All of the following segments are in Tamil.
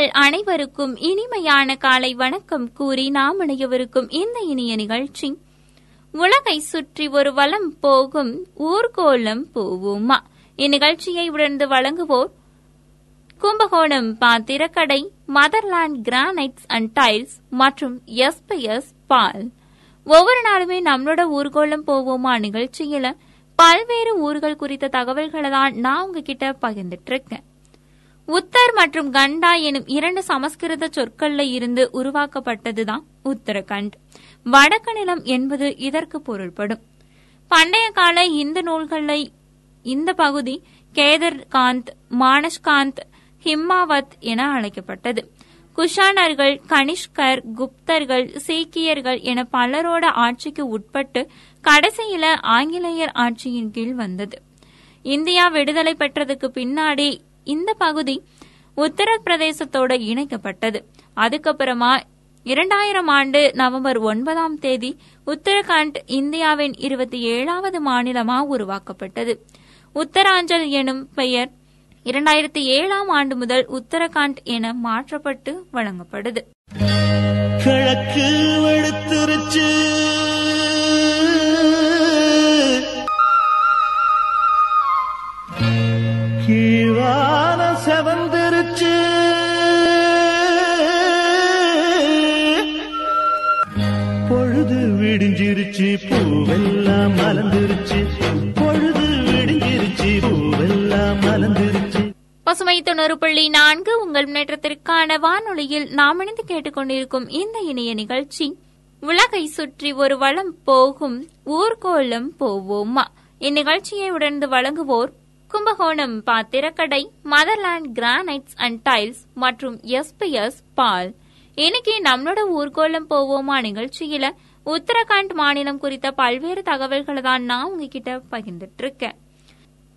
உங்கள் அனைவருக்கும் இனிமையான காலை வணக்கம் கூறி நாம் இணையவிருக்கும் இந்த இனிய நிகழ்ச்சி. உலகை சுற்றி ஒரு வலம் போகும் ஊர்கோலம் போவோமா. இந்நிகழ்ச்சியை உணர்ந்து வழங்குவோர் கும்பகோணம் பாத்திரக்கடை மதர்லாண்ட் கிரானைட்ஸ் அண்ட் டைல்ஸ் மற்றும் எஸ்பிஎஸ் பால். ஒவ்வொரு நாளுமே நம்மளோட ஊர்கோலம் போவோமா நிகழ்ச்சியில பல்வேறு ஊர்கள் குறித்த தகவல்களை தான் நான் உங்ககிட்ட பகிர்ந்துட்டு இருக்கேன். உத்தர் மற்றும் கண்டா எனும் இரண்டு சமஸ்கிருத சொற்கள்ல இருந்து உருவாக்கப்பட்டதுதான் உத்தரகண்ட். வடக்கு நிலம் என்பது இதற்கு பொருள்படும். பண்டைய கால இந்து நூல்களை இந்த பகுதி கேதர்காந்த் மானஷ்காந்த் ஹிம்மாவத் என அழைக்கப்பட்டது. குஷானர்கள் கனிஷ்கர் குப்தர்கள் சீக்கியர்கள் என பலரோட ஆட்சிக்கு உட்பட்டு கடைசியில ஆங்கிலேயர் ஆட்சியின் கீழ் வந்தது. இந்தியா விடுதலை பெற்றதுக்கு பின்னாடி இந்த பகுதி உத்தரப்பிரதேசத்தோட இணைக்கப்பட்டது. அதுக்கப்புறமா இரண்டாயிரம் ஆண்டு நவம்பர் ஒன்பதாம் தேதி உத்தரகாண்ட் இந்தியாவின் இருபத்தி ஏழாவது மாநிலமா உருவாக்கப்பட்டது. உத்தராஞ்சல் எனும் பெயர் இரண்டாயிரத்தி ஏழாம் ஆண்டு முதல் உத்தரகாண்ட் என மாற்றப்பட்டு வழங்கப்படுது. கிழக்கு வெளுத்துருச்சு செவந்திருச்சு. பொழுது விடிஞ்சிருச்சு பூவெல்லாம் மலர்ந்துருச்சு. பொழுது விடிஞ்சிருச்சு பூவெல்லாம் மலர்ந்துருச்சு. பசுமை தொண்ணூறு புள்ளி நான்கு உங்கள் முன்னேற்றத்திற்கான வானொலியில் நாம் இணைந்து கேட்டுக்கொண்டிருக்கும் இந்த இணைய நிகழ்ச்சி. உலகை சுற்றி ஒரு வளம் போகும் ஊர்கோலம் போவோமா? இந்நிகழ்ச்சியை உடனே வழங்குவோர் கும்பகோணம் பாத்திரக்கடை மதர்லாண்ட் கிரானைட்ஸ் அண்ட் டைல்ஸ் மற்றும் எஸ்பிஎஸ் பால். இன்னைக்கு நம்மளோட ஊர்கோலம் போவோமா நிகழ்ச்சியில உத்தரகாண்ட் மாநிலம் குறித்த பல்வேறு தகவல்களை தான் நான் உங்ககிட்ட பகிர்ந்துட்டு இருக்கேன்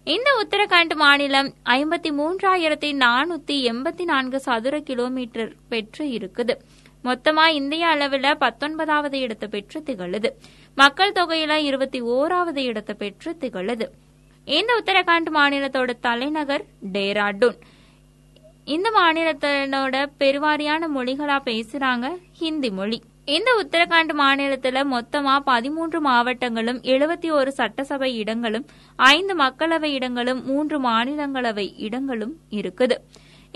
இந்த உத்தரகாண்ட் மாநிலம் ஐம்பத்தி மூன்றாயிரத்தி நானூத்தி எண்பத்தி நான்கு சதுர கிலோமீட்டர் பெற்று இருக்குது. மொத்தமா இந்திய அளவில் பத்தொன்பதாவது இடத்தை பெற்று திகழுது. மக்கள் தொகையில இருபத்தி ஓராவது இடத்தை பெற்று திகழுது. இந்த உத்தரகாண்ட் மாநிலத்தோட தலைநகர் டேராடூன். இந்த மாநிலத்தினோட பெருவாரியான மொழிகளா பேசுறாங்க ஹிந்தி மொழி. இந்த உத்தரகாண்ட் மாநிலத்துல மொத்தமா பதிமூன்று மாவட்டங்களும் எழுபத்தி ஒரு சட்டசபை இடங்களும் ஐந்து மக்களவை இடங்களும் மூன்று மாநிலங்களவை இடங்களும் இருக்குது.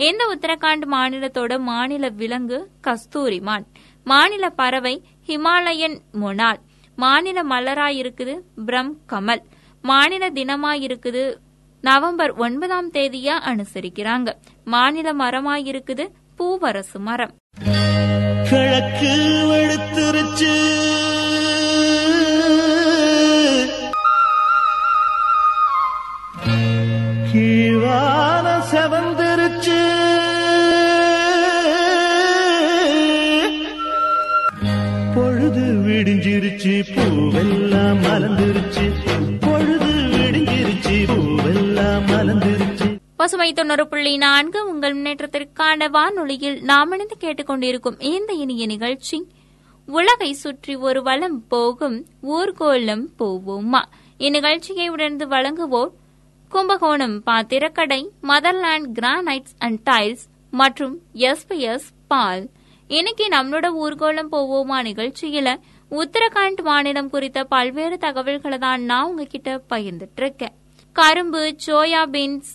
இந்த உத்தரகாண்ட் மாநிலத்தோட மாநில விலங்கு கஸ்தூரிமான். மாநில பறவை ஹிமாலயன் மொனால் மாநில மலரா இருக்குது பிரம் கமல் மாநில தினமா இருக்குது நவம்பர் ஒன்பதாம் தேதியா அனுசரிக்கிறாங்க. மாநில மரமா இருக்குது பூவரசு மரம். கிழக்கு வெளுத்துருச்சு கீழான செவந்திருச்சு. பொழுது விடிஞ்சிருச்சு. பூவெல்லாம் மலர்ந்துருச்சு பசுமை தொண்ணூறு புள்ளி நான்கு உங்கள் முன்னேற்றத்திற்கான வானொலியில் நாம் இணைந்து கேட்டுக்கொண்டிருக்கும் இந்த இனிய நிகழ்ச்சி உலகை சுற்றி ஒரு வலம் போகும் ஊர்கோலம் போவோமா? இந்நிகழ்ச்சியை உணர்ந்து வழங்குவோர் கும்பகோணம் பாத்திரக்கடை மதர்லாண்ட் கிரானைட்ஸ் அண்ட் டைல்ஸ் மற்றும் எஸ்பிஎஸ் பால். இன்னைக்கு நம்மளோட ஊர்கோலம் போவோமா நிகழ்ச்சியில உத்தரகாண்ட் மாநிலம் குறித்த பல்வேறு தகவல்களை தான் நான் உங்ககிட்ட பகிர்ந்துட்டு இருக்கேன். கரும்பு சோயா பீன்ஸ்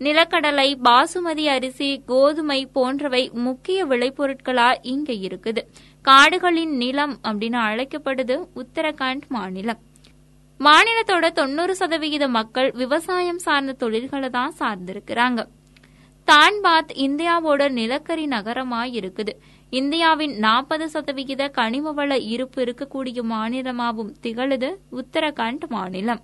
நிலக்கடலை பாசுமதி அரிசி கோதுமை போன்றவை முக்கிய விளைபொருட்களா இங்க இருக்குது. காடுகளின் நிலம் அப்படின்னு அழைக்கப்படுது உத்தரகாண்ட் மாநிலம். மாநிலத்தோட தொண்ணூறு சதவிகித மக்கள் விவசாயம் சார்ந்த தொழில்களை தான் சார்ந்திருக்கிறாங்க. தான்பாத் இந்தியாவோட நிலக்கரி நகரமா இருக்குது. இந்தியாவின் நாற்பது சதவிகித கனிம வள இருப்பு இருக்கக்கூடிய மாநிலமாகவும் திகழுது உத்தரகாண்ட் மாநிலம்.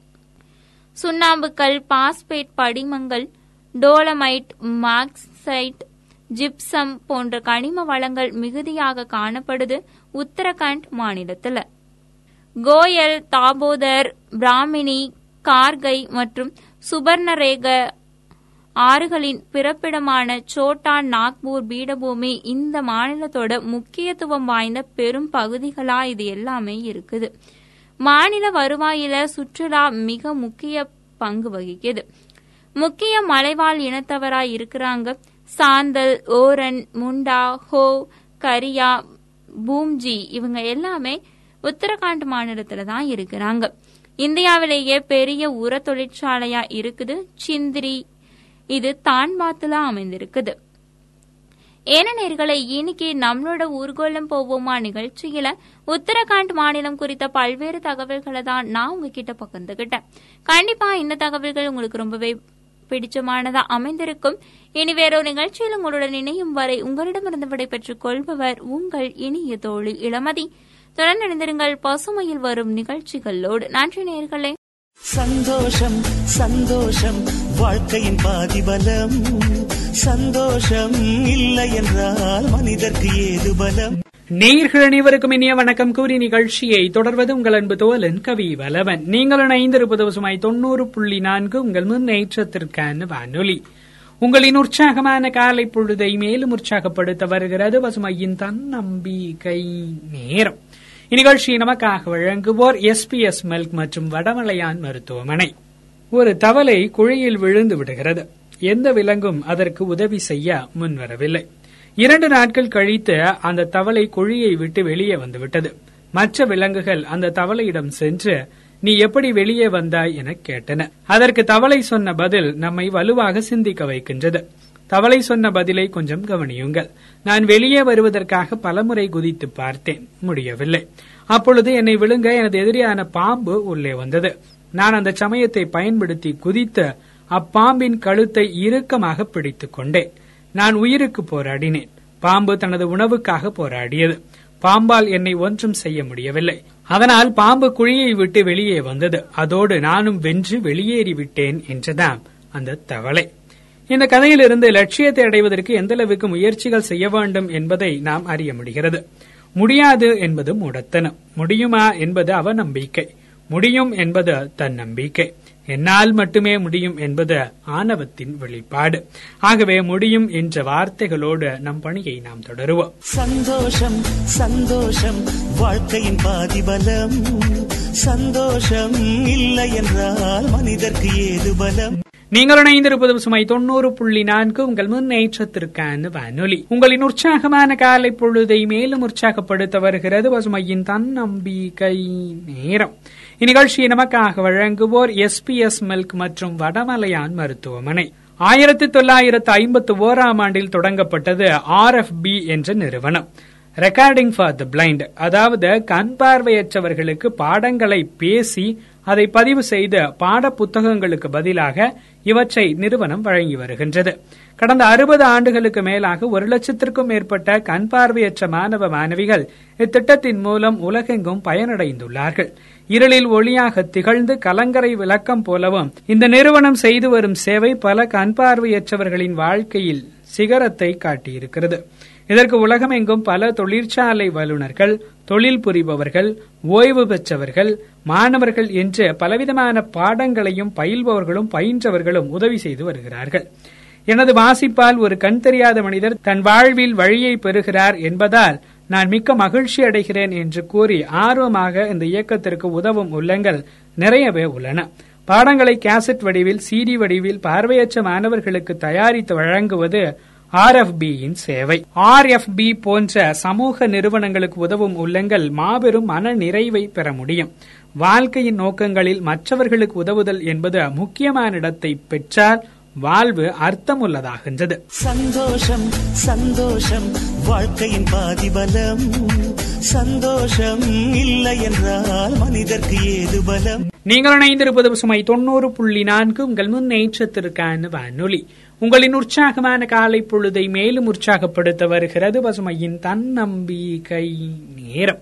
சுண்ணாம்புக்கல் பாஸ்பேட் படிமங்கள் டோலமைட் மார்க்சைட் ஜிப்சம் போன்ற கனிம வளங்கள் மிகுதியாக காணப்படுது உத்தரகாண்ட் மாநிலத்தில். கோயல் தாபோதர் பிராமினி கார்கை மற்றும் சுபர்ணரேக ஆறுகளின் பிறப்பிடமான சோட்டா நாக்பூர் பீடபூமி இந்த மாநிலத்தோட முக்கியத்துவம் வாய்ந்த பெரும் பகுதிகளா இது எல்லாமே இருக்குது. மாநில வருவாயில சுற்றுலா மிக முக்கிய பங்கு வகிக்குது. முக்கிய மலைவாழ் இனத்தவராய் இருக்கிறாங்க. சாந்தல் ஓரன் முண்டா ஹோ கரியா பூம்ஜி இவங்க எல்லாமே உத்தரகாண்ட் மாநிலத்துல தான் இருக்கிறாங்க. இந்தியாவிலேயே பெரிய உர தொழிற்சாலையா இருக்குது. சிந்திரி இது தான்பாத்துல அமைந்திருக்குது. ஏனநேர்களை இன்னைக்கு நம்மளோட ஊர்கோலம் போவோமா நிகழ்ச்சியில உத்தரகாண்ட் மாநிலம் குறித்த பல்வேறு தகவல்களை தான் நான் உங்ககிட்ட பகிர்ந்துகிட்டேன். கண்டிப்பா இந்த தகவல்கள் உங்களுக்கு ரொம்பவே பிடிச்சமானதா அமைந்திருக்கும். இனி வேறொரு நிகழ்ச்சியில் உங்களுடன் இணையும் வரை உங்களிடமிருந்து விடைபெற்றுக் கொள்பவர் உங்கள் இனிய தோழி இளமதி. தொடர்ந்திருங்கள் பசுமையில் வரும் நிகழ்ச்சிகளோடு. நன்றி நேர்களே. சந்தோஷம் சந்தோஷம் வாழ்க்கையின் பாதிபலம். சந்தோஷம் இல்லை என்றால் மனிதர்க்கு ஏது பலம்? நேயர்கள் அனைவருக்கும் இனிய வணக்கம். கூறி நிகழ்ச்சியை தொடர்வது உங்கள் அன்பு தோலன் கவி வலவன் நீங்கள் இணைந்திருப்பது சுமாய் தொண்ணூறு புள்ளி நான்கு உங்கள் முன்னேற்றத்திற்கான வானொலி. உங்களின் உற்சாகமான காலை பொழுதை மேலும் உற்சாகப்படுத்த வருகிறது பசுமையின் தன்னம்பிக்கை நேரம். இந்நிகழ்ச்சியை நமக்காக வழங்குவோர் எஸ் பி எஸ் மில்க் மற்றும் வடமலையான் மருத்துவமனை. ஒரு தவளை குழியில் விழுந்து விடுகிறது. எந்த விலங்கும் அதற்கு உதவி செய்ய முன்வரவில்லை. இரண்டு நாட்கள் கழித்து அந்த தவளை குழியை விட்டு வெளியே வந்துவிட்டது. மற்ற விலங்குகள் அந்த தவளையிடம் சென்று நீ எப்படி வெளியே வந்தாய்? என கேட்டன. அதற்கு தவளை சொன்ன பதில் நம்மை வலுவாக சிந்திக்க வைக்கின்றது. தவளை சொன்ன பதிலை கொஞ்சம் கவனியுங்கள். நான் வெளியே வருவதற்காக பலமுறை குதித்து பார்த்தேன். முடியவில்லை. அப்பொழுது என்னை விழுங்க எனது எதிரியான பாம்பு உள்ளே வந்தது. நான் அந்த சமயத்தை பயன்படுத்தி குதித்து அப்பாம்பின் கழுத்தை இறுக்கமாக பிடித்துக் கொண்டேன். நான் உயிருக்கு போராடினேன். பாம்பு தனது உணவுக்காக போராடியது. பாம்பால் என்னை ஒன்றும் செய்ய முடியவில்லை. அதனால் பாம்பு குழியை விட்டு வெளியே வந்தது. அதோடு நானும் வென்று வெளியேறிவிட்டேன் என்றதாம் அந்த தவளை. இந்த கதையிலிருந்து லட்சியத்தை அடைவதற்கு எந்தளவுக்கு முயற்சிகள் செய்ய வேண்டும் என்பதை நாம் அறிய முடிகிறது. முடியாது என்பது முடத்தனம். முடியுமா என்பது அவநம்பிக்கை. முடியும் என்பது தன்னம்பிக்கை. என்னால் மட்டுமே முடியும் என்பது ஆணவத்தின் வெளிப்பாடு. ஆகவே முடியும் என்ற வார்த்தைகளோடு நம் பணியை நாம் தொடருவோம். சந்தோஷம் சந்தோஷம் வாழ்க்கையின் பாதிபலம். சந்தோஷம் இல்லை என்றால் மனிதர்க்கு ஏது பலம்? நீங்கள் இணைந்திருப்பது சுமை தொண்ணூறு புள்ளி நான்கு உங்கள் முன்னேற்றத்திற்கான வானொலி. உங்களின் உற்சாகமான காலை பொழுதை மேலும் உற்சாகப்படுத்த வருகிறது பசுமையின் தன்னம்பிக்கை நேரம். இந்நிகழ்ச்சியை நமக்காக வழங்குவோர் எஸ் பி எஸ் மில்க் மற்றும் வடமலையான் மருத்துவமனை. ஆயிரத்தி தொள்ளாயிரத்து ஐம்பத்து ஓராம் ஆண்டில் தொடங்கப்பட்டது ஆர் எஃப் பி என்ற நிறுவனம். ரெக்கார்டிங் ஃபார் த பிளைண்ட் அதாவது கண் பார்வையற்றவர்களுக்கு பாடங்களை பேசி அதை பதிவு செய்த பாட புத்தகங்களுக்கு பதிலாக இவற்றை நிறுவனம் வழங்கி வருகின்றது. கடந்த அறுபது ஆண்டுகளுக்கு மேலாக ஒரு லட்சத்திற்கும் மேற்பட்ட கண் பார்வையற்ற மாணவ மாணவிகள் இத்திட்டத்தின் மூலம் உலகெங்கும் பயனடைந்துள்ளார்கள். இருளில் ஒளியாக திகழ்ந்து கலங்கரை விளக்கம் போலவும் இந்த நிறுவனம் செய்து வரும் சேவை பல கண் பார்வையற்றவர்களின் வாழ்க்கையில் சிகரத்தை காட்டியிருக்கிறது. இதற்கு உலகமெங்கும் பல தொழிற்சாலை வல்லுநர்கள் தொழில் புரிபவர்கள் ஓய்வு பெற்றவர்கள் மாணவர்கள் என்று பலவிதமான பாடங்களையும் பயில்பவர்களும் பயின்றவர்களும் உதவி செய்து வருகிறார்கள். எனது வாசிப்பால் ஒரு கண் தெரியாத மனிதர் தன் வாழ்வில் வழியை பெறுகிறார் என்பதால் நான் மிக்க மகிழ்ச்சி அடைகிறேன் என்று கூறி ஆர்வமாக இந்த இயக்கத்திற்கு உதவும் உள்ளங்கள் நிறையவே உள்ளன. பாடங்களை கேசட் வடிவில் சிடி வடிவில் பார்வையற்ற மாணவர்களுக்கு தயாரித்து வழங்குவது ஆர்எஃபியின் சேவை. ஆர்எஃப்பி போன்ற சமூக நிறுவனங்களுக்கு உதவும் உள்ளங்கள் மாபெரும் மன நிறைவை பெற முடியும். வாழ்க்கையின் நோக்கங்களில் மற்றவர்களுக்கு உதவுதல் என்பது முக்கியமான இடத்தை பெற்றால் வாழ்வு அர்த்தமுள்ளதாகின்றது. சந்தோஷம் சந்தோஷம் வாழ்க்கையின் பாதிபலம். சந்தோஷம் இல்லை என்றால் மனிதர்க்கு ஏது பலம்? நீங்கள் இணைந்திருப்பது சுமை தொண்ணூறு புள்ளி நான்கு உங்கள் முன்னேற்றத்திற்கான வானொலி. உங்களின் உற்சாகமான காலை பொழுதை மேலும் உற்சாகப்படுத்த வருகிறது பசுமையின் தன்னம்பிக்கை நேரம்.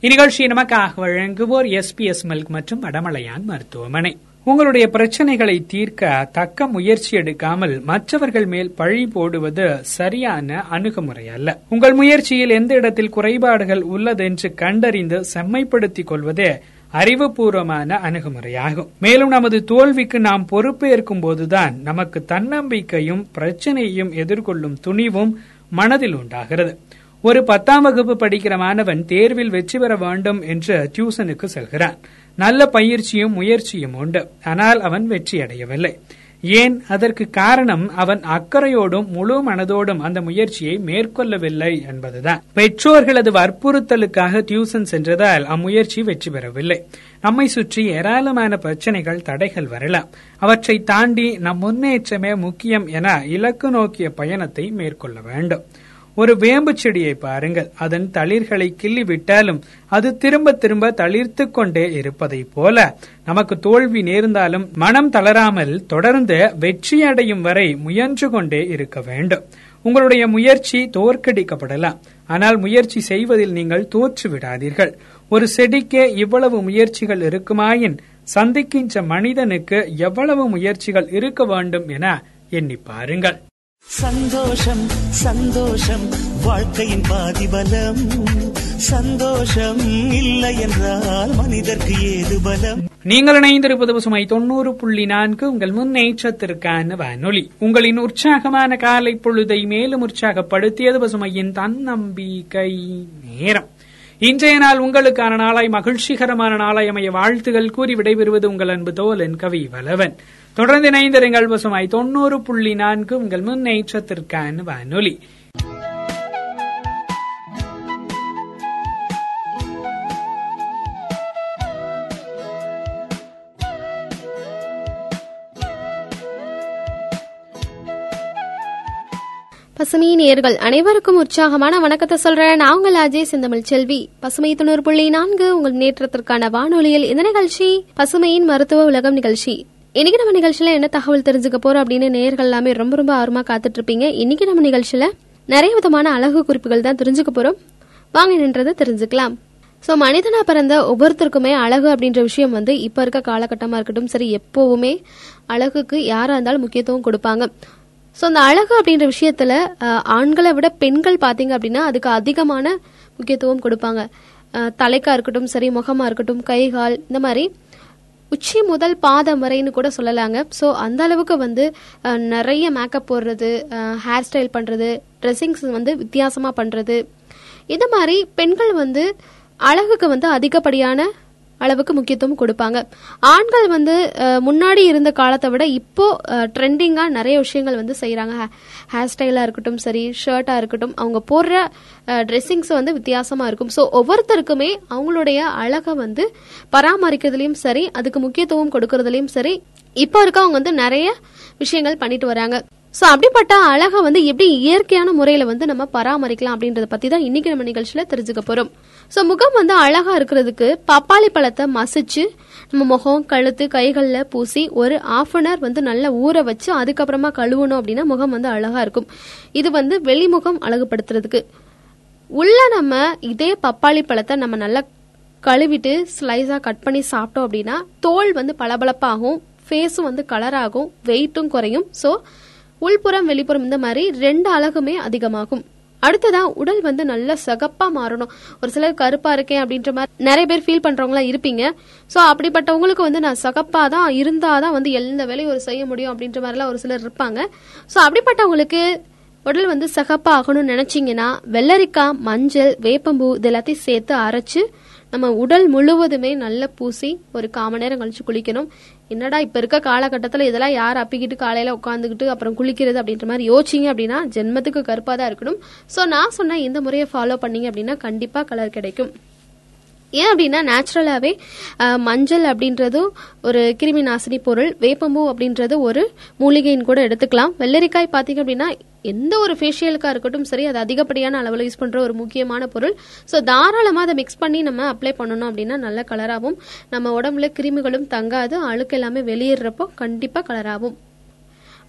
இந்நிகழ்ச்சியை நமக்காக வழங்குவோர் எஸ்பிஎஸ் மில்க் மற்றும் வடமலையான் மருத்துவமனை. உங்களுடைய பிரச்சனைகளை தீர்க்க தக்க முயற்சி எடுக்காமல் மற்றவர்கள் மேல் பழி போடுவது சரியான அணுகுமுறை அல்ல. உங்கள் முயற்சியில் எந்த இடத்தில் குறைபாடுகள் உள்ளதென்று கண்டறிந்து செம்மைப்படுத்திக் கொள்வதே அறிவுபூர்வமான அணுகுமுறையாகும். மேலும் நமது தோல்விக்கு நாம் பொறுப்பேற்கும் போதுதான் நமக்கு தன்னம்பிக்கையும் பிரச்சனையையும் எதிர்கொள்ளும் துணிவும் மனதில் உண்டாகிறது. ஒரு பத்தாம் வகுப்பு படிக்கிற மாணவன் தேர்வில் வெற்றி பெற வேண்டும் என்று டியூசனுக்கு செல்கிறான். நல்ல பயிற்சியும் முயற்சியும் உண்டு. ஆனால் அவன் வெற்றியடையவில்லை. ஏன்? அதற்கு காரணம் அவன் அக்கறையோடும் முழு மனதோடும் அந்த முயற்சியை மேற்கொள்ளவில்லை என்பதுதான். பெற்றோர்களது வற்புறுத்தலுக்காக டியூசன் சென்றதால் அம்முயற்சி வெற்றி பெறவில்லை. நம்மை சுற்றி ஏராளமான பிரச்சனைகள் தடைகள் வரலாம். அவற்றை தாண்டி நம் முன்னேற்றமே முக்கியம் என இலக்கு நோக்கிய பயணத்தை மேற்கொள்ள வேண்டும். ஒரு வேம்பு செடியை பாருங்கள். அதன் தளிர்களை கிள்ளி விட்டாலும் அது திரும்ப திரும்ப தளிர்த்து கொண்டே இருப்பதை போல. நமக்கு தோல்வி நேர்ந்தாலும் மனம் தளராமல் தொடர்ந்து வெற்றி அடையும் வரை முயன்று கொண்டே இருக்க வேண்டும். உங்களுடைய முயற்சி தோற்கடிக்கப்படலாம். ஆனால் முயற்சி செய்வதில் நீங்கள் தோற்று விடாதீர்கள். ஒரு செடிக்கே இவ்வளவு முயற்சிகள் இருக்குமாயின் சந்திக்கின்ற மனிதனுக்கு எவ்வளவு முயற்சிகள் இருக்க வேண்டும் என எண்ணி பாருங்கள். சந்தோஷம் சந்தோஷம் வாழ்க்கையின் பாதிபலம். சந்தோஷம் இல்லை என்றால் மனிதர்க்கு ஏது பலம்? நீங்கள் இணைந்திருப்பது பசுமை தொண்ணூறு புள்ளி நான்கு உங்கள் முன்னேற்றத்திற்கான வானொலி. உங்களின் உற்சாகமான காலை பொழுதை மேலும் உற்சாகப்படுத்தியது பசுமையின் தன்னம்பிக்கை நேரம். இன்றைய நாள் உங்களுக்கான நாளாய் மகிழ்ச்சிகரமான நாளாய் அமைய வாழ்த்துகள் கூறி விடைபெறுவது உங்கள் அன்பு தோலன் கவி வலவன் தொடர்ந்து இணைந்திருங்கள் பசுமாய் தொண்ணூறு புள்ளி நான்கு உங்கள் முன்னேற்றத்திற்கான வானொலி. பசுமை நேர்கள் அனைவருக்கும் உற்சாகமான வணக்கத்தை சொல்றேன். நான் உங்கள் அஜய் செந்தமிழ் செல்வி. பசுமை தொண்ணூறு புள்ளி நான்கு உங்கள் நேற்றத்திற்கான வானொலியில் இந்த நிகழ்ச்சி பசுமையின் மருத்துவ உலகம் நிகழ்ச்சி. இன்னைக்கு நம்ம நிகழ்ச்சியில என்ன தகவல் தெரிஞ்சுக்க போறோம் அப்படின்னு நேர்கள் எல்லாமே ரொம்ப ரொம்ப ஆர்வமா காத்துட்டு இருப்பீங்க இன்னைக்கு நம்ம நிகழ்ச்சியில நிறைய விதமான அழகு குறிப்புகள் தான் தெரிஞ்சுக்க போறோம். வாங்க நின்றதை தெரிஞ்சுக்கலாம். ஸோ மனிதனா பிறந்த ஒவ்வொருத்தருக்குமே அழகு அப்படின்ற விஷயம் வந்து இப்போ இருக்க காலகட்டமாக இருக்கட்டும் சரி எப்போவுமே அழகுக்கு யாராக இருந்தாலும் முக்கியத்துவம் கொடுப்பாங்க. ஸோ அந்த அழகு அப்படின்ற விஷயத்துல அஹ், ஆண்களை விட பெண்கள் பார்த்தீங்க அப்படின்னா அதுக்கு அதிகமான முக்கியத்துவம் கொடுப்பாங்க. தலைக்கா இருக்கட்டும் சரி முகமா இருக்கட்டும் கை கால் இந்த மாதிரி உச்சி முதல் பாதம் வரைன்னு கூட சொல்லலாங்க. ஸோ அந்த அளவுக்கு வந்து நிறைய மேக்கப் போடுறது ஹேர் ஸ்டைல் பண்றது ட்ரெஸ்ஸிங்ஸ் வந்து வித்தியாசமா பண்றது. இந்த மாதிரி பெண்கள் வந்து அழகுக்கு வந்து அதிகப்படியான அளவுக்கு முக்கியத்துவம் கொடுப்பாங்க. ஆண்கள் வந்து முன்னாடி இருந்த காலத்தை விட இப்போ ட்ரெண்டிங்காக நிறைய விஷயங்கள் வந்து செய்கிறாங்க ஹேர் ஸ்டைலாக இருக்கட்டும் சரி ஷர்ட்டாக இருக்கட்டும் அவங்க போடுற ட்ரெஸ்ஸிங்ஸ் வந்து வித்தியாசமாக இருக்கும். ஸோ ஒவ்வொருத்தருக்குமே அவங்களுடைய அழகை வந்து பராமரிக்கிறதுலையும் சரி அதுக்கு முக்கியத்துவம் கொடுக்கறதுலையும் சரி இப்போ இருக்கவங்க வந்து நிறைய விஷயங்கள் பண்ணிட்டு வராங்க. ஸோ அப்படிப்பட்ட அழகை வந்து எப்படி இயற்கையான முறையில் வந்து நம்ம பராமரிக்கலாம் அப்படின்றத பற்றி தான் இன்னைக்கு நம்ம நிகழ்ச்சியில் தெரிஞ்சுக்க போகிறோம் ஸோ முகம் வந்து அழகா இருக்கிறதுக்கு பப்பாளி பழத்தை மசிச்சு நம்ம முகம் கழுத்து கைகளில் பூசி ஒரு ஆஃப் அன் ஹவர் வந்து நல்லா ஊற வச்சு அதுக்கப்புறமா கழுவணும் அப்படின்னா முகம் வந்து அழகா இருக்கும். இது வந்து வெளிமுகம் அழகுபடுத்துறதுக்கு. உள்ள நம்ம இதே பப்பாளி பழத்தை நம்ம நல்லா கழுவிட்டு ஸ்லைஸாக கட் பண்ணி சாப்பிட்டோம் அப்படின்னா தோல் வந்து பளபளப்பாகும் ஃபேஸும் வந்து கலராகும் வெயிட்டும் குறையும். ஸோ உள்புறம் வெளிப்புறம் இந்த மாதிரி ரெண்டு அழகுமே அதிகமாகும். அடுத்ததா உடல் வந்து நல்லா சகப்பா மாறணும். ஒரு சிலர் கருப்பா இருக்கேன் அப்படின்ற மாதிரி நிறைய பேர் ஃபீல் பண்றவங்களா இருப்பீங்க. ஸோ அப்படிப்பட்டவங்களுக்கு வந்து நான் சகப்பா தான் இருந்தாதான் வந்து எந்த வேலையும் ஒரு செய்ய முடியும் அப்படின்ற மாதிரிலாம் ஒரு சிலர் இருப்பாங்க. ஸோ அப்படிப்பட்டவங்களுக்கு உடல் வந்து சகப்பா ஆகணும்னு நினைச்சீங்கன்னா வெள்ளரிக்காய் மஞ்சள் வேப்பம்பூ இது எல்லாத்தையும் சேர்த்து அரைச்சு நம்ம உடல் முழுவதுமே நல்லா பூசி ஒரு காம நேரம் கழிச்சு குளிக்கணும். என்னடா இப்ப இருக்க காலகட்டத்தில் இதெல்லாம் யார் அப்பிக்கிட்டு காலையில உட்காந்துக்கிட்டு அப்புறம் குளிக்கிறது அப்படின்ற மாதிரி யோசிச்சிங்க அப்படின்னா ஜென்மத்துக்கு கருப்பா தான் இருக்கணும். ஸோ நான் சொன்ன இந்த முறையை ஃபாலோ பண்ணீங்க அப்படின்னா கண்டிப்பா கலர் கிடைக்கும். ஏன் அப்படின்னா நேச்சுரலாகவே மஞ்சள் அப்படின்றதும் ஒரு கிருமி நாசினி பொருள் வேப்பம்பூ அப்படின்றது ஒரு மூலிகைன்னு கூட எடுத்துக்கலாம். வெள்ளரிக்காய் பார்த்தீங்க அப்படின்னா எந்த ஒரு ஃபேஷியலுக்காக இருக்கட்டும் சரி அது அதிகப்படியான அளவில் யூஸ் பண்ணுற ஒரு முக்கியமான பொருள். ஸோ தாராளமாக அதை மிக்ஸ் பண்ணி நம்ம அப்ளை பண்ணணும் அப்படின்னா நல்ல கலராகவும் நம்ம உடம்புல கிருமிகளும் தங்காது அழுக்கு எல்லாமே வெளியேறப்போ கண்டிப்பாக கலராகும்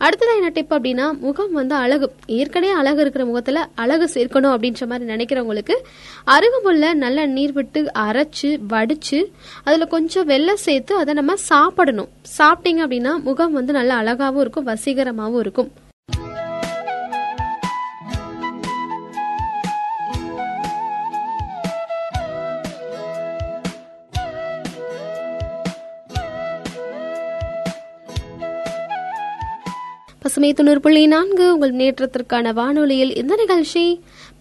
அடுத்ததாக என்ன டிப் அப்படின்னா முகம் வந்து அழகு. ஏற்கனவே அழகு இருக்கிற முகத்துல அழகு சேர்க்கணும் அப்படின்ற மாதிரி நினைக்கிறவங்களுக்கு அருகம்புல்ல நல்லா நீர் விட்டு அரைச்சு வடிச்சு அதுல கொஞ்சம் வெள்ளம் சேர்த்து அதை நம்ம சாப்பிடணும். சாப்பிட்டீங்க அப்படின்னா முகம் வந்து நல்லா அழகாவும் இருக்கும் வசீகரமாகவும் இருக்கும். பசுமை தொண்ணூறு புள்ளி நான்கு உங்கள் முன்னேற்றத்திற்கான வானொலியில் இந்த நிகழ்ச்சி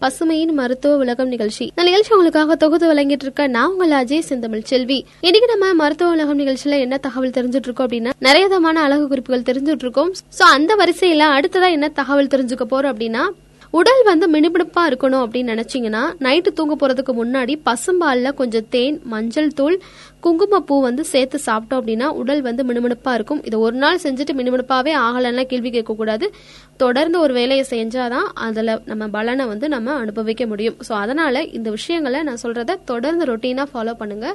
பசுமையின் மருத்துவ உலகம் நிகழ்ச்சி. இந்த நிகழ்ச்சி உங்களுக்காக தொகுத்து வழங்கிட்டு இருக்க நான் உங்கள் அஜய் செந்தமிழ் செல்வி. இன்னைக்கு நம்ம மருத்துவ உலகம் நிகழ்ச்சியில என்ன தகவல் தெரிஞ்சுட்டு இருக்கோம் அப்படின்னா நிறைய விதமான அழகு குறிப்புகள் தெரிஞ்சுட்டு இருக்கோம் சோ அந்த வரிசையில அடுத்ததா என்ன தகவல் தெரிஞ்சுக்க போறோம் அப்படின்னா உடல் வந்து மினுமினுப்பா இருக்கணும் அப்படின்னு நினைச்சீங்கன்னா நைட்டு தூங்க போறதுக்கு முன்னாடி பசும்பால்ல கொஞ்சம் தேன் மஞ்சள் தூள் குங்குமப்பூ வந்து சேர்த்து சாப்பிட்டோம் அப்படின்னா உடல் வந்து மினுமினுப்பா இருக்கும். இதை ஒரு நாள் செஞ்சுட்டு மினுமினுப்பாவே ஆகலைன்னா கேள்வி கேட்கக்கூடாது. தொடர்ந்து ஒரு வேலையை செஞ்சாதான் அதுல நம்ம பலனை வந்து நம்ம அனுபவிக்க முடியும். ஸோ அதனால இந்த விஷயங்களை நான் சொல்றத தொடர்ந்து ரொட்டீனா ஃபாலோ பண்ணுங்க.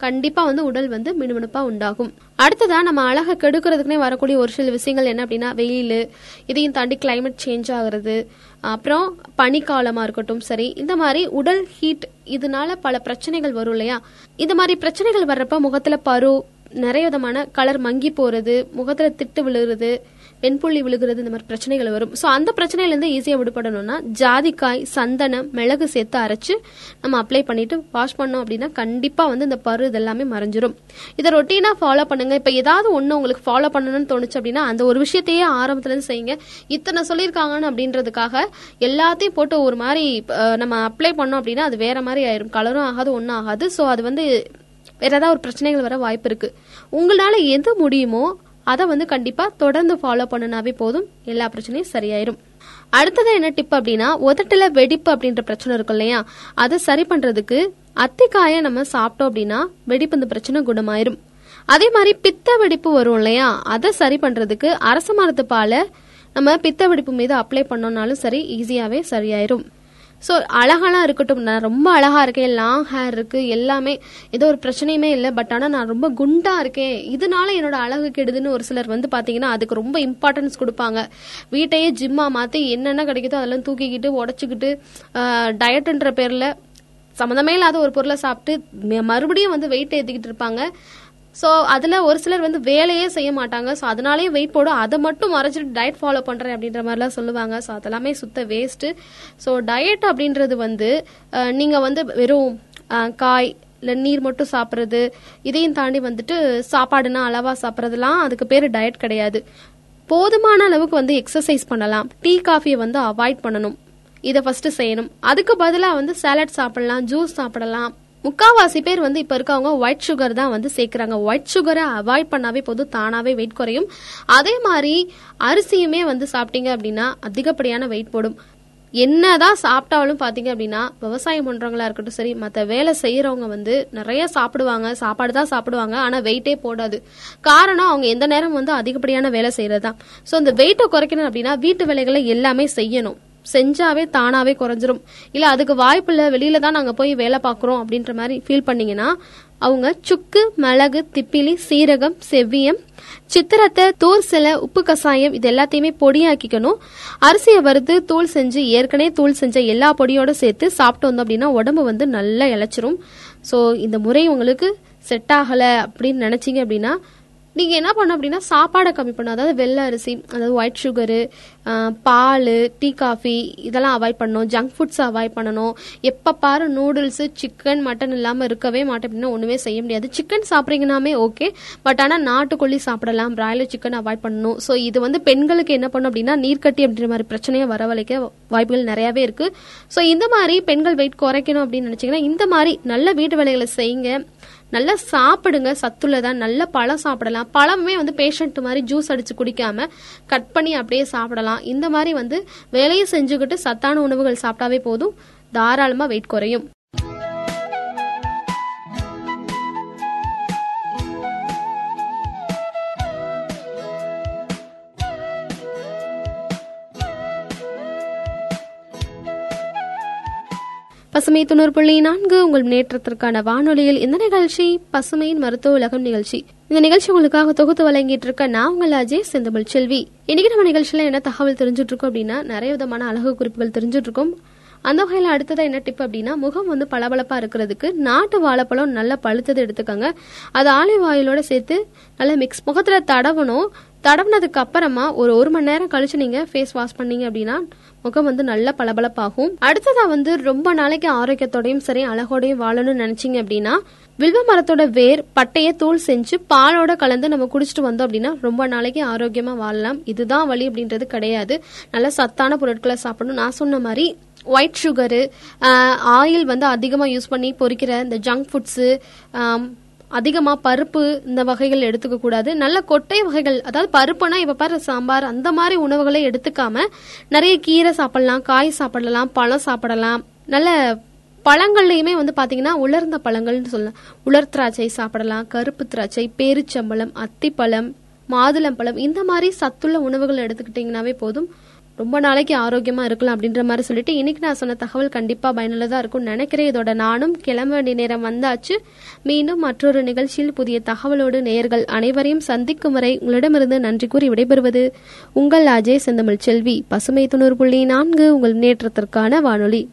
கண்டிப்பா வந்து உடல் வந்து மினுமினுப்பா உண்டாகும். அடுத்ததா நம்ம அழகை கெடுக்கிறதுக்குனே வரக்கூடிய ஒரு சில விஷயங்கள் என்ன அப்படின்னா வெயில் இதையும் தாண்டி கிளைமேட் சேஞ்ச் ஆகுறது அப்புறம் பனிக்காலமா இருக்கட்டும் சரி இந்த மாதிரி உடல் ஹீட் இதனால பல பிரச்சனைகள் வரும் இல்லையா? இந்த மாதிரி பிரச்சனைகள் வர்றப்ப முகத்துல பரு நிறைய விதமான கலர் மங்கி போறது முகத்துல திட்டு விழுகிறது வெண்புள்ளி விழுகிறது இந்த மாதிரி பிரச்சனைகள் வரும். ஸோ அந்த பிரச்சனையில இருந்து ஈஸியா விடுபடணும்னா ஜாதிக்காய் சந்தனம் மிளகு சேர்த்து அரைச்சு நம்ம அப்ளை பண்ணிட்டு வாஷ் பண்ணோம் அப்படின்னா கண்டிப்பாக வந்து இந்த பரு இதெல்லாமே மறைஞ்சிரும். இதை ரொட்டீனாக ஃபாலோ பண்ணுங்க. இப்போ ஏதாவது ஒன்று உங்களுக்கு ஃபாலோ பண்ணணும்னு தோணுச்சு அப்படின்னா அந்த ஒரு விஷயத்தையே ஆரம்பத்துலேருந்து செய்யுங்க. இத்தனை சொல்லியிருக்காங்கன்னு அப்படின்றதுக்காக எல்லாத்தையும் போட்டு ஒரு மாதிரி நம்ம அப்ளை பண்ணோம் அப்படின்னா அது வேற மாதிரி ஆயிரும். கலரும் ஆகாது ஒன்றும் ஆகாது. ஸோ அது வந்து வேற ஏதாவது ஒரு பிரச்சனைகள் வர வாய்ப்பு இருக்கு. உங்களால எது முடியுமோ அதை வந்து கண்டிப்பா தொடர்ந்து ஃபாலோ பண்ணினாவே போதும். எல்லா பிரச்சனையும் சரியாயிரும். அடுத்தது என்ன டிப் அப்படின்னா உதட்டுல வெடிப்பு அப்படின்ற பிரச்சனை இருக்கும் இல்லையா? அதை சரி பண்றதுக்கு அத்திக்காயை நம்ம சாப்பிட்டோம் அப்படின்னா வெடிப்பு இந்த பிரச்சனை குணமாயிரும். அதே மாதிரி பித்த வெடிப்பு வரும் இல்லையா? அதை சரி பண்றதுக்கு அரச மரத்து பாலை நம்ம பித்த வெடிப்பு மீது அப்ளை பண்ணோம்னாலும் சரி ஈஸியாவே சரியாயிரும். ஸோ அழகாலாம் இருக்கட்டும். நான் ரொம்ப அழகாக இருக்கேன். லாங் ஹேர் இருக்குது எல்லாமே ஏதோ ஒரு பிரச்சனையுமே இல்லை. பட் ஆனால் நான் ரொம்ப குண்டாக இருக்கேன். இதனால என்னோட அழகு கெடுதுன்னு ஒரு சிலர் வந்து பார்த்தீங்கன்னா அதுக்கு ரொம்ப இம்பார்ட்டன்ஸ் கொடுப்பாங்க. வீட்டையே ஜிம்மா மாற்றி என்னென்ன கிடைக்குதோ அதெல்லாம் தூக்கிக்கிட்டு உடச்சிக்கிட்டு டயட்டுன்ற பேரில் சம்மந்தமே இல்லாத ஒரு பொருளை சாப்பிட்டு மறுபடியும் வந்து வெயிட் ஏற்றிக்கிட்டு இருப்பாங்க. ஸோ அதில் ஒரு சிலர் வந்து வேலையே செய்ய மாட்டாங்க. ஸோ அதனாலேயே வெயிட் போடும் அதை மட்டும் மறைச்சிட்டு டயட் ஃபாலோ பண்ணுறேன் அப்படின்ற மாதிரிலாம் சொல்லுவாங்க. ஸோ அதெல்லாமே சுத்த வேஸ்ட்டு ஸோ டயட் அப்படின்றது வந்து நீங்கள் வந்து வெறும் காய் இல்லை நீர் மட்டும் சாப்பிட்றது இதையும் தாண்டி வந்துட்டு சாப்பாடுனா அளவாக சாப்பிட்றதுலாம் அதுக்கு பேர் டயட் கிடையாது. போதுமான அளவுக்கு வந்து எக்ஸசைஸ் பண்ணலாம். டீ காஃபியை வந்து அவாய்ட் பண்ணணும். இதை ஃபஸ்ட்டு செய்யணும். அதுக்கு பதிலாக வந்து சாலட் சாப்பிடலாம் ஜூஸ் சாப்பிடலாம். முக்காவாசி பேர் வந்து இப்ப இருக்கவங்க ஒயிட் சுகர் தான் வந்து சேர்க்குறாங்க. ஒயிட் சுகரை அவாய்ட் பண்ணாவே போதும் தானாவே வெயிட் குறையும். அதே மாதிரி அரிசியுமே வந்து சாப்பிட்டீங்க அப்படின்னா அதிகப்படியான வெயிட் போடும். என்னதான் சாப்பிட்டாலும் பாத்தீங்க அப்படின்னா விவசாயம் பண்றவங்களா இருக்கட்டும் சரி மத்த வேலை செய்யறவங்க வந்து நிறைய சாப்பிடுவாங்க. சாப்பாடு தான் சாப்பிடுவாங்க. ஆனா வெயிட்டே போடாது. காரணம் அவங்க எந்த நேரம் வந்து அதிகப்படியான வேலை செய்யறதுதான். சோ இந்த வெயிட்டை குறைக்கணும் அப்படின்னா வீட்டு வேலைகளை எல்லாமே செய்யணும். செஞ்சாவே தானாவே குறைஞ்சிரும். இல்ல அதுக்கு வாய்ப்பு இல்ல வெளியில தான் நாங்க போய் வேலை பார்க்கறோம் அப்படின்ற மாதிரி ஃபீல் பண்ணீங்கன்னா அவங்க சுக்கு மிளகு திப்பிலி சீரகம் செவ்வியம் சித்திரத்தை தூள் சில உப்பு கசாயம் இது எல்லாத்தையுமே பொடியாக்கிக்கணும். அரிசியை வறுத்து தூள் செஞ்சு ஏற்கனவே தூள் செஞ்ச எல்லா பொடியோட சேர்த்து சாப்பிட்டு வந்தோம் அப்படின்னா உடம்பு வந்து நல்லா இழைச்சிரும். ஸோ இந்த முறை உங்களுக்கு செட் ஆகலை அப்படின்னு நினைச்சீங்க அப்படின்னா நீங்க என்ன பண்ணணும் அப்படின்னா சாப்பாடை கம்மி பண்ணணும். அதாவது வெள்ளை அரிசி அதாவது ஒயிட் சுகரு பால் டீ காஃபி இதெல்லாம் அவாய்ட் பண்ணணும். ஜங்க் ஃபுட்ஸ் அவாய்ட் பண்ணணும். எப்போ பாரு நூடுல்ஸ் சிக்கன் மட்டன் இல்லாமல் இருக்கவே மாட்டேன் அப்படின்னா ஒன்றுமே செய்ய முடியாது. சிக்கன் சாப்பிட்றீங்கனாமே ஓகே பட் ஆனால் நாட்டுக்கோழி சாப்பிடலாம். பிராய்லர் சிக்கன் அவாய்ட் பண்ணணும். ஸோ இது வந்து பெண்களுக்கு என்ன பண்ணும் அப்படின்னா நீர்க்கட்டி அப்படின்ற மாதிரி பிரச்சனையை வரவழைக்க வாய்ப்புகள் நிறையாவே இருக்கு. ஸோ இந்த மாதிரி பெண்கள் வெயிட் குறைக்கணும் அப்படின்னு நினச்சிங்கன்னா இந்த மாதிரி நல்ல வீட்டு வேலைகளை செய்யுங்க. நல்லா சாப்பிடுங்க சத்துள்ளதா நல்ல பழம் சாப்பிடலாம். பழமே வந்து பேஷண்ட் மாதிரி ஜூஸ் அடிச்சு குடிக்காம கட் பண்ணி அப்படியே சாப்பிடலாம். இந்த மாதிரி வந்து வேலையை செஞ்சுக்கிட்டு சத்தான உணவுகள் சாப்பிட்டாவே போதும். தாராளமா வெயிட் குறையும். பசுமை தொண்ணூறு புள்ளி நான்கு உங்கள் முன்னேற்றத்திற்கான வானொலியில் இந்த நிகழ்ச்சி பசுமையின் மருத்துவ உலகம் நிகழ்ச்சி. இந்த நிகழ்ச்சி உங்களுக்காக தொகுத்து வழங்கிட்டு இருக்க நான் உங்கள் அஜய் செந்தமிழ் செல்வி. இன்னைக்கு நம்ம நிகழ்ச்சியில என்ன தகவல் தெரிஞ்சுட்டு இருக்கோம் அப்படின்னா நிறைய விதமான அழகு குறிப்புகள் தெரிஞ்சுட்டு இருக்கோம். அந்த வகையில் அடுத்ததாக என்ன டிப் அப்படின்னா முகம் வந்து பளபளப்பாக இருக்கிறதுக்கு நாட்டு வாழைப்பழம் நல்லா பழுத்தது எடுத்துக்கோங்க. அது ஆலிவ் ஆயிலோட சேர்த்து நல்லா மிக்ஸ் முகத்தில் தடவணும். தடவுனதுக்கு அப்புறமா ஒரு ஒரு மணி நேரம் கழிச்சு நீங்க ஃபேஸ் வாஷ் பண்ணீங்க அப்படின்னா முகம் வந்து நல்ல பளபளப்பாகும். அடுத்ததா வந்து ரொம்ப நாளைக்கு ஆரோக்கியத்தோடையும் சரி அழகோடையும் வாழணும்னு நினைச்சீங்க அப்படின்னா வில்வ மரத்தோட வேர் பட்டைய தூள் செஞ்சு பாலோட கலந்து நம்ம குடிச்சிட்டு வந்தோம் அப்படின்னா ரொம்ப நாளைக்கு ஆரோக்கியமா வாழலாம். இதுதான் வழி அப்படின்றது கிடையாது. நல்ல சத்தான பொருட்களை சாப்பிடணும். நான் சொன்ன மாதிரி ஒயிட் சுகரு ஆயில் வந்து அதிகமாக யூஸ் பண்ணி பொறிக்கிற இந்த ஜங்க் ஃபுட்ஸு அதிகமாக பருப்பு இந்த வகைகள் எடுத்துக்க கூடாது. நல்ல கொட்டை வகைகள் அதாவது பருப்புனா இப்போ பாரு சாம்பார் அந்த மாதிரி உணவுகளை எடுத்துக்காம நிறைய கீரை சாப்பிடலாம் காய் சாப்பிடலாம் பழம் சாப்பிடலாம். நல்ல பழங்கள்லையுமே வந்து பாத்தீங்கன்னா உலர்ந்த பழங்கள்னு சொல்லலாம். உலர் திராட்சை சாப்பிடலாம் கருப்பு திராட்சை பேரிச்சம்பழம் அத்திப்பழம் மாதுளம்பழம் இந்த மாதிரி சத்துள்ள உணவுகள் எடுத்துக்கிட்டிங்கனாவே போதும். ரொம்ப நாளைக்கு ஆரோக்கியமா இருக்கலாம் அப்படின்ற மாதிரி சொல்லிட்டு இன்னைக்கு நான் சொன்ன தகவல் கண்டிப்பா பயனுள்ளதா இருக்கும்னு நினைக்கிறேன். இதோட நானும் கிளம்ப வேண்டிய நேரம் வந்தாச்சு. மீண்டும் மற்றொரு நிகழ்ச்சியில் புதிய தகவலோடு நேயர்கள் அனைவரையும் சந்திக்கும் வரை உங்களிடமிருந்து நன்றி கூறி விடைபெறுவது உங்கள் அஜய் செந்தமிழ் செல்வி. பசுமை தொண்ணூறு புள்ளி நான்கு உங்கள் முன்னேற்றத்திற்கான வானொலி.